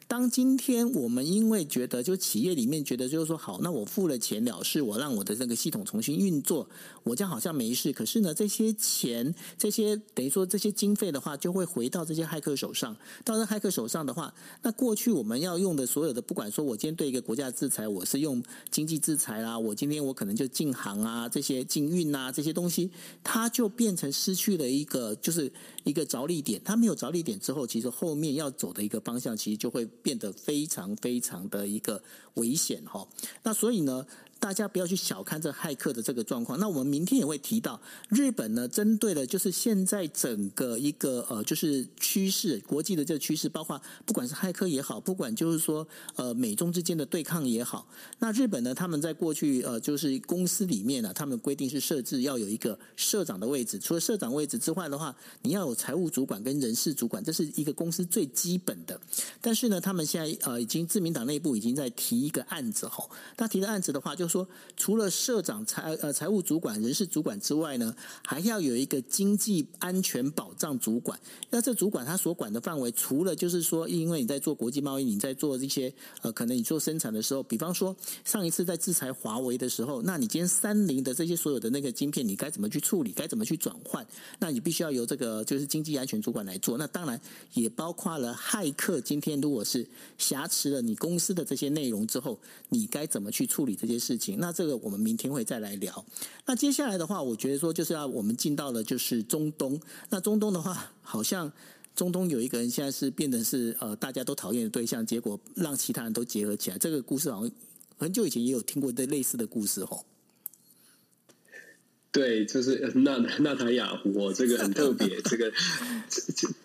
当今天我们因为觉得就企业里面觉得就是说好，那我付了钱了。事我让我的这个系统重新运作，我这样好像没事。可是呢，这些钱，这些等于说这些经费的话，就会回到这些骇客手上。到这骇客手上的话，那过去我们要用的所有的，不管说我今天对一个国家制裁，我是用经济制裁啦，我今天我可能就禁航啊，这些禁运啊，这些东西，它就变成失去了一个就是一个着力点。它没有着力点之后，其实后面要走的一个方向，其实就会变得非常非常的一个危险哈。那所以呢，大家不要去小看这骇客的这个状况。那我们明天也会提到，日本呢，针对的就是现在整个一个呃，就是趋势，国际的这个趋势，包括不管是骇客也好，不管就是说呃美中之间的对抗也好，那日本呢，他们在过去呃，就是公司里面呢，他们规定是设置要有一个社长的位置。除了社长位置之外的话，你要有财务主管跟人事主管，这是一个公司最基本的。但是呢，他们现在呃，已经自民党内部已经在提一个案子哈。那提的案子的话，就说除了社长、财呃财务主管、人事主管之外呢，还要有一个经济安全保障主管。那这主管他所管的范围，除了就是说，因为你在做国际贸易，你在做这些呃，可能你做生产的时候，比方说上一次在制裁华为的时候，那你今天三菱的这些所有的那个晶片，你该怎么去处理？该怎么去转换？那你必须要由这个就是经济安全主管来做。那当然也包括了骇客。今天如果是挟持了你公司的这些内容之后，你该怎么去处理这些事？那这个我们明天会再来聊。那接下来的话，我觉得说就是要我们进到了就是中东。那中东的话，好像中东有一个人现在是变成是呃大家都讨厌的对象，结果让其他人都结合起来。这个故事好像很久以前也有听过的类似的故事哦。对，就是纳纳塔雅胡哦，这个很特别。这个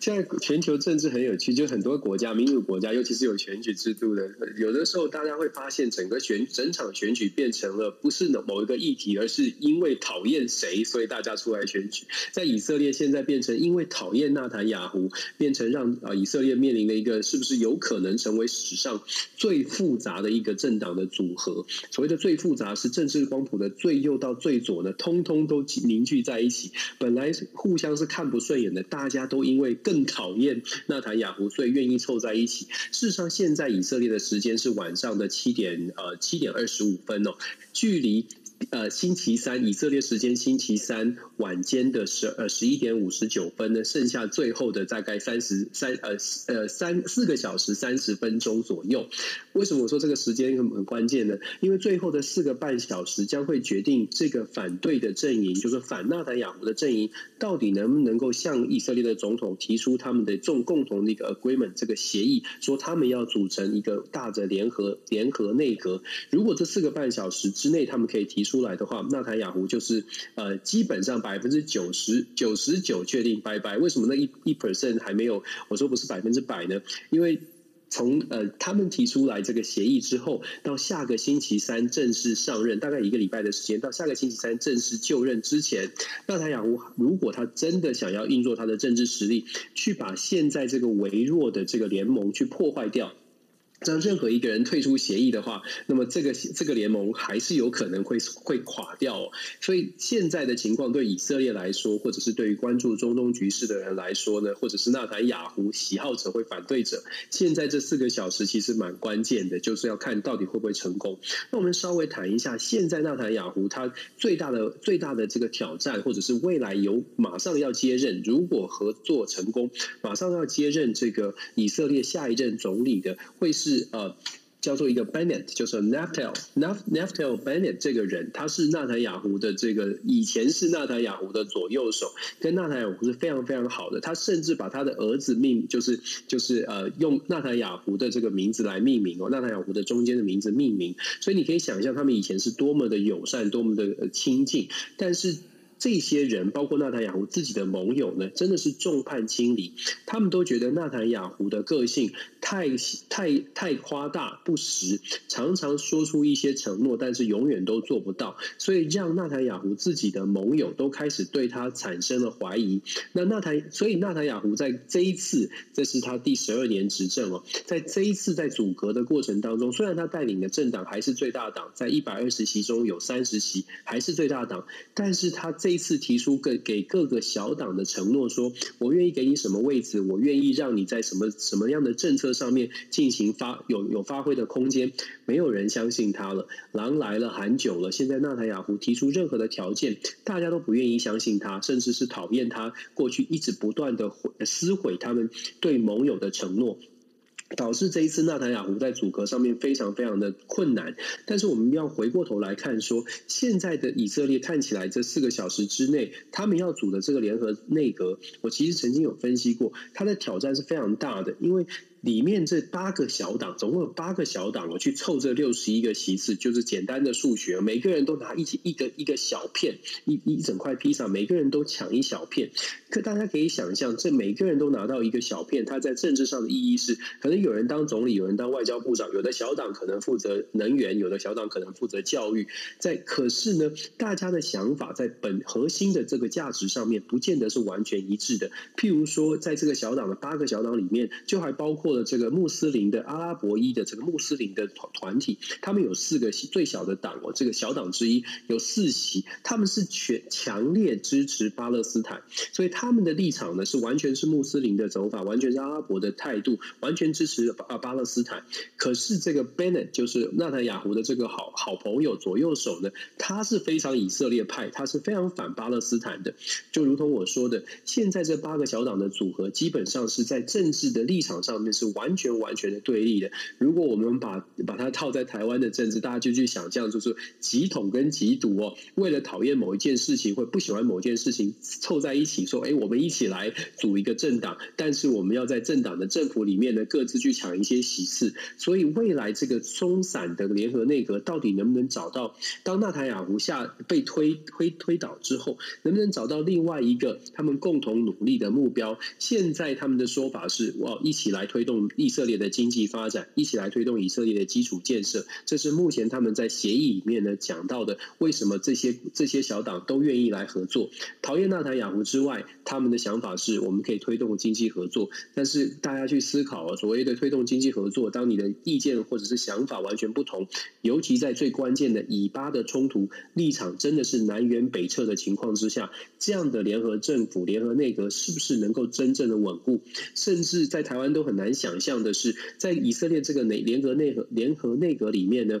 现在全球政治很有趣，就很多国家民主国家，尤其是有选举制度的，有的时候大家会发现，整个选整场选举变成了不是某一个议题，而是因为讨厌谁，所以大家出来选举。在以色列现在变成因为讨厌纳塔雅胡，变成让啊以色列面临的一个是不是有可能成为史上最复杂的一个政党的组合？所谓的最复杂，是政治光谱的最右到最左呢，通通。都凝聚在一起。本来互相是看不顺眼的，大家都因为更讨厌纳塔雅胡，所以愿意凑在一起。事实上，现在以色列的时间是晚上的七点呃七点二十五分哦，距离。呃，星期三以色列时间星期三晚间的十呃十一点五十九分呢，剩下最后的大概三十三呃呃三四个小时三十分钟左右。为什么我说这个时间很很关键呢？因为最后的四个半小时将会决定这个反对的阵营，就是反纳坦雅胡的阵营，到底能不能够向以色列的总统提出他们的共共同的一个 agreement 这个协议，说他们要组成一个大的联合联合内阁。如果这四个半小时之内他们可以提出来的话，纳坦雅胡就是呃，基本上百分之九十九十九确定拜拜。为什么那一一 percent 还没有？我说不是百分之百呢？因为从呃他们提出来这个协议之后，到下个星期三正式上任，大概一个礼拜的时间，到下个星期三正式就任之前，纳坦雅胡如果他真的想要运作他的政治实力，去把现在这个微弱的这个联盟去破坏掉。让任何一个人退出协议的话，那么这个这个联盟还是有可能会会垮掉哦。所以现在的情况对以色列来说，或者是对于关注中东局势的人来说呢，或者是纳坦雅胡喜好者会反对者，现在这四个小时其实蛮关键的，就是要看到底会不会成功。那我们稍微谈一下，现在纳坦雅胡他最大的最大的这个挑战，或者是未来有马上要接任，如果合作成功，马上要接任这个以色列下一任总理的，会是。是呃，叫做一个 Bennett，就是 Naftali Naftali Bennett 这个人，他是纳坦雅胡的这个以前是纳坦雅胡的左右手，跟纳坦雅胡是非常非常好的。他甚至把他的儿子命，就是就是呃，用纳坦雅胡的这个名字来命名哦，纳坦雅胡的中间的名字命名。所以你可以想象他们以前是多么的友善，多么的亲近，但是。这些人，包括纳坦雅胡自己的盟友呢，真的是众叛亲离。他们都觉得纳坦雅胡的个性太太太夸大不实，常常说出一些承诺，但是永远都做不到，所以让纳坦雅胡自己的盟友都开始对他产生了怀疑。那纳坦，所以纳坦雅胡在这一次，这是他第十二年执政哦，在这一次在组阁的过程当中，虽然他带领的政党还是最大党，在一百二十席中有三十席还是最大党，但是他。这一次提出给给各个小党的承诺，说我愿意给你什么位置，我愿意让你在什么什么样的政策上面进行发有有发挥的空间，没有人相信他了。狼来了喊久了，现在纳塔雅胡提出任何的条件，大家都不愿意相信他，甚至是讨厌他。过去一直不断的毁撕毁他们对盟友的承诺。导致这一次纳塔雅胡在组阁上面非常非常的困难，但是我们要回过头来看说，现在的以色列看起来这四个小时之内，他们要组的这个联合内阁，我其实曾经有分析过，他的挑战是非常大的，因为。里面这八个小党，总共有八个小党，我去凑这六十一个席次，就是简单的数学，每个人都拿一起一个一个小片，一一整块披萨，每个人都抢一小片。可大家可以想象，这每个人都拿到一个小片，它在政治上的意义是，可能有人当总理，有人当外交部长，有的小党可能负责能源，有的小党可能负责教育。在可是呢，大家的想法在本核心的这个价值上面，不见得是完全一致的。譬如说，在这个小党的八个小党里面，就还包括。这个穆斯林的阿拉伯裔的这个穆斯林的团团体，他们有四个最小的党哦，这个小党之一有四席，他们是全强烈支持巴勒斯坦，所以他们的立场呢是完全是穆斯林的走法，完全是阿拉伯的态度，完全支持巴巴勒斯坦。可是这个 Bennett 就是纳坦雅胡的这个好好朋友左右手呢，他是非常以色列派，他是非常反巴勒斯坦的。就如同我说的，现在这八个小党的组合，基本上是在政治的立场上面是。完全完全的对立的。如果我们把把它套在台湾的政治，大家就去想象，就是极统跟极独哦，为了讨厌某一件事情或不喜欢某件事情，凑在一起说：“哎，我们一起来组一个政党。”但是我们要在政党的政府里面呢，各自去抢一些席次。所以未来这个松散的联合内阁到底能不能找到？当纳塔雅胡下被推推推倒之后，能不能找到另外一个他们共同努力的目标？现在他们的说法是：“哇，一起来推。”动以色列的经济发展，一起来推动以色列的基础建设。这是目前他们在协议里面呢讲到的。为什么这些这些小党都愿意来合作？讨厌纳坦雅胡之外，他们的想法是我们可以推动经济合作。但是大家去思考啊，所谓的推动经济合作，当你的意见或者是想法完全不同，尤其在最关键的以巴的冲突立场真的是南辕北辙的情况之下，这样的联合政府、联合内阁是不是能够真正的稳固？甚至在台湾都很难想象的是，在以色列这个内联合内阁联合内阁里面呢？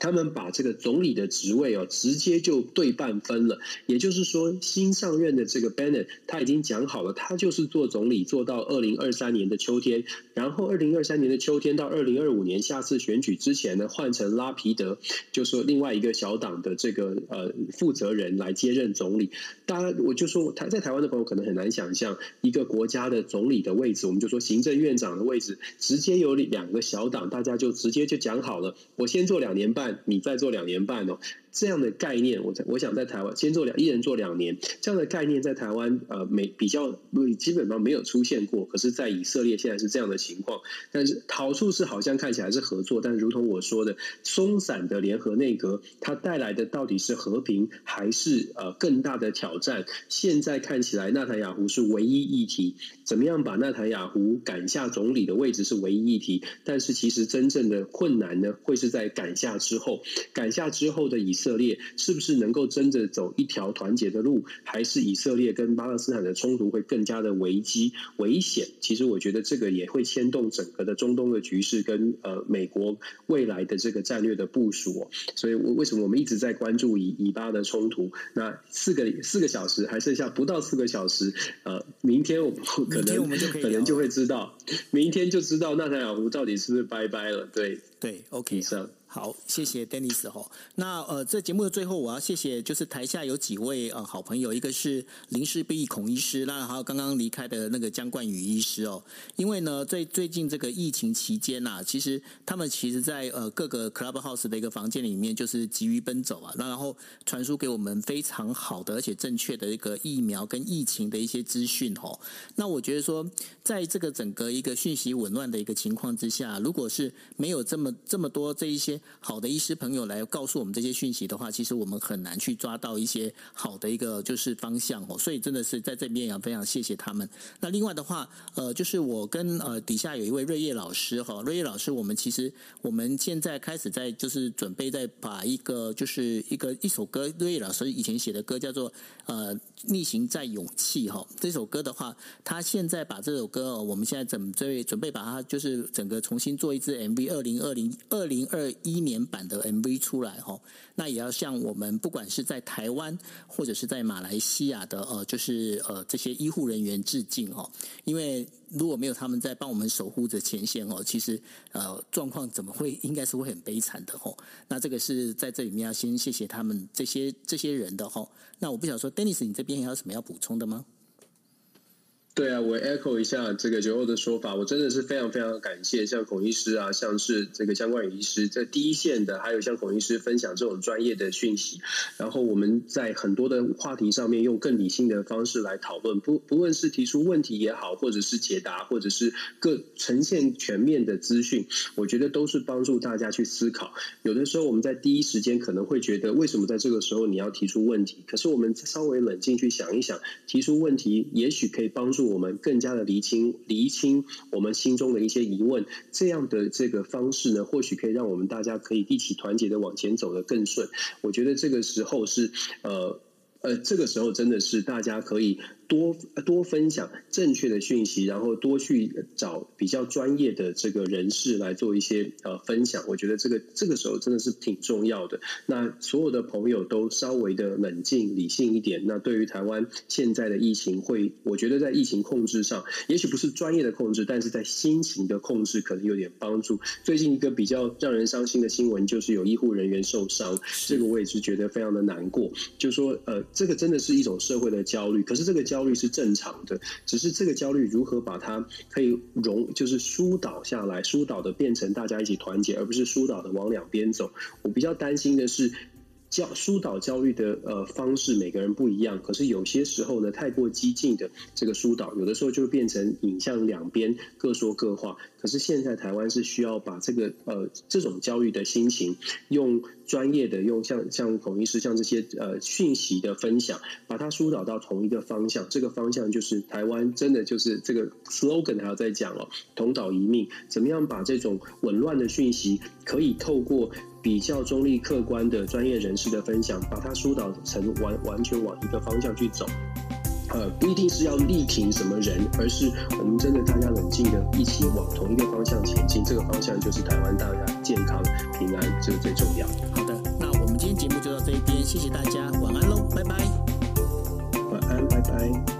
他们把这个总理的职位哦，直接就对半分了。也就是说，新上任的这个 bennet 他已经讲好了，他就是做总理做到二零二三年的秋天。然后二零二三年的秋天到二零二五年下次选举之前呢，换成拉皮德，就说另外一个小党的这个呃负责人来接任总理。大家，我就说台在台湾的朋友可能很难想象，一个国家的总理的位置，我们就说行政院长的位置，直接有两个小党，大家就直接就讲好了，我先做两年半。你再做两年半哦。这样的概念，我我想在台湾先做两，一人做两年，这样的概念在台湾呃没比较基本上没有出现过。可是，在以色列现在是这样的情况，但是好处是好像看起来是合作，但是如同我说的，松散的联合内阁，它带来的到底是和平还是呃更大的挑战？现在看起来，纳坦雅胡是唯一议题，怎么样把纳坦雅胡赶下总理的位置是唯一议题，但是其实真正的困难呢，会是在赶下之后，赶下之后的以。色色列是不是能够真的走一条团结的路，还是以色列跟巴勒斯坦的冲突会更加的危机危险？其实我觉得这个也会牵动整个的中东的局势跟呃美国未来的这个战略的部署。所以，我为什么我们一直在关注以以巴的冲突？那四个四个小时还剩下不到四个小时，呃，明天我们可能可能就会知道，明天就知道纳塔雅胡到底是不是拜拜了？对对，OK，上。好，谢谢 Dennis 哈。那呃，这节目的最后，我要谢谢就是台下有几位呃好朋友，一个是林氏鼻孔医师，那还有刚刚离开的那个姜冠宇医师哦。因为呢，在最近这个疫情期间呐、啊，其实他们其实在呃各个 Clubhouse 的一个房间里面，就是急于奔走啊，那然后传输给我们非常好的而且正确的一个疫苗跟疫情的一些资讯哦。那我觉得说，在这个整个一个讯息紊乱的一个情况之下，如果是没有这么这么多这一些。好的医师朋友来告诉我们这些讯息的话，其实我们很难去抓到一些好的一个就是方向哦，所以真的是在这边也非常谢谢他们。那另外的话，呃，就是我跟呃底下有一位瑞叶老师哈，瑞叶老师，我们其实我们现在开始在就是准备在把一个就是一个一首歌，瑞叶老师以前写的歌叫做呃逆行在勇气哈，这首歌的话，他现在把这首歌哦，我们现在准备准备把它就是整个重新做一支 MV，二零二零二零二一。一年版的 MV 出来哈，那也要向我们不管是在台湾或者是在马来西亚的呃，就是呃这些医护人员致敬哈，因为如果没有他们在帮我们守护着前线哦，其实呃状况怎么会应该是会很悲惨的哦。那这个是在这里面要先谢谢他们这些这些人的哈。那我不想说，Dennis，你这边还有什么要补充的吗？对啊，我 echo 一下这个九欧的说法，我真的是非常非常感谢像孔医师啊，像是这个姜冠宇医师在第一线的，还有像孔医师分享这种专业的讯息，然后我们在很多的话题上面用更理性的方式来讨论，不不论是提出问题也好，或者是解答，或者是各呈现全面的资讯，我觉得都是帮助大家去思考。有的时候我们在第一时间可能会觉得，为什么在这个时候你要提出问题？可是我们稍微冷静去想一想，提出问题也许可以帮助。我们更加的厘清厘清我们心中的一些疑问，这样的这个方式呢，或许可以让我们大家可以一起团结的往前走的更顺。我觉得这个时候是呃呃，这个时候真的是大家可以。多多分享正确的讯息，然后多去找比较专业的这个人士来做一些呃分享。我觉得这个这个时候真的是挺重要的。那所有的朋友都稍微的冷静理性一点。那对于台湾现在的疫情会，会我觉得在疫情控制上，也许不是专业的控制，但是在心情的控制可能有点帮助。最近一个比较让人伤心的新闻就是有医护人员受伤，这个我也是觉得非常的难过。就说呃，这个真的是一种社会的焦虑，可是这个焦焦虑是正常的，只是这个焦虑如何把它可以融，就是疏导下来，疏导的变成大家一起团结，而不是疏导的往两边走。我比较担心的是，教疏导教育的呃方式，每个人不一样。可是有些时候呢，太过激进的这个疏导，有的时候就会变成引向两边各说各话。可是现在台湾是需要把这个呃这种教育的心情，用专业的用像像孔医师像这些呃讯息的分享，把它疏导到同一个方向。这个方向就是台湾真的就是这个 slogan 还要再讲哦，同岛一命。怎么样把这种紊乱的讯息，可以透过比较中立客观的专业人士的分享，把它疏导成完完全往一个方向去走。呃，不一定是要力挺什么人，而是我们真的大家冷静的一起往同一个方向前进。这个方向就是台湾大家健康平安，这个最重要。好的，那我们今天节目就到这一边，谢谢大家，晚安喽，拜拜。晚安，拜拜。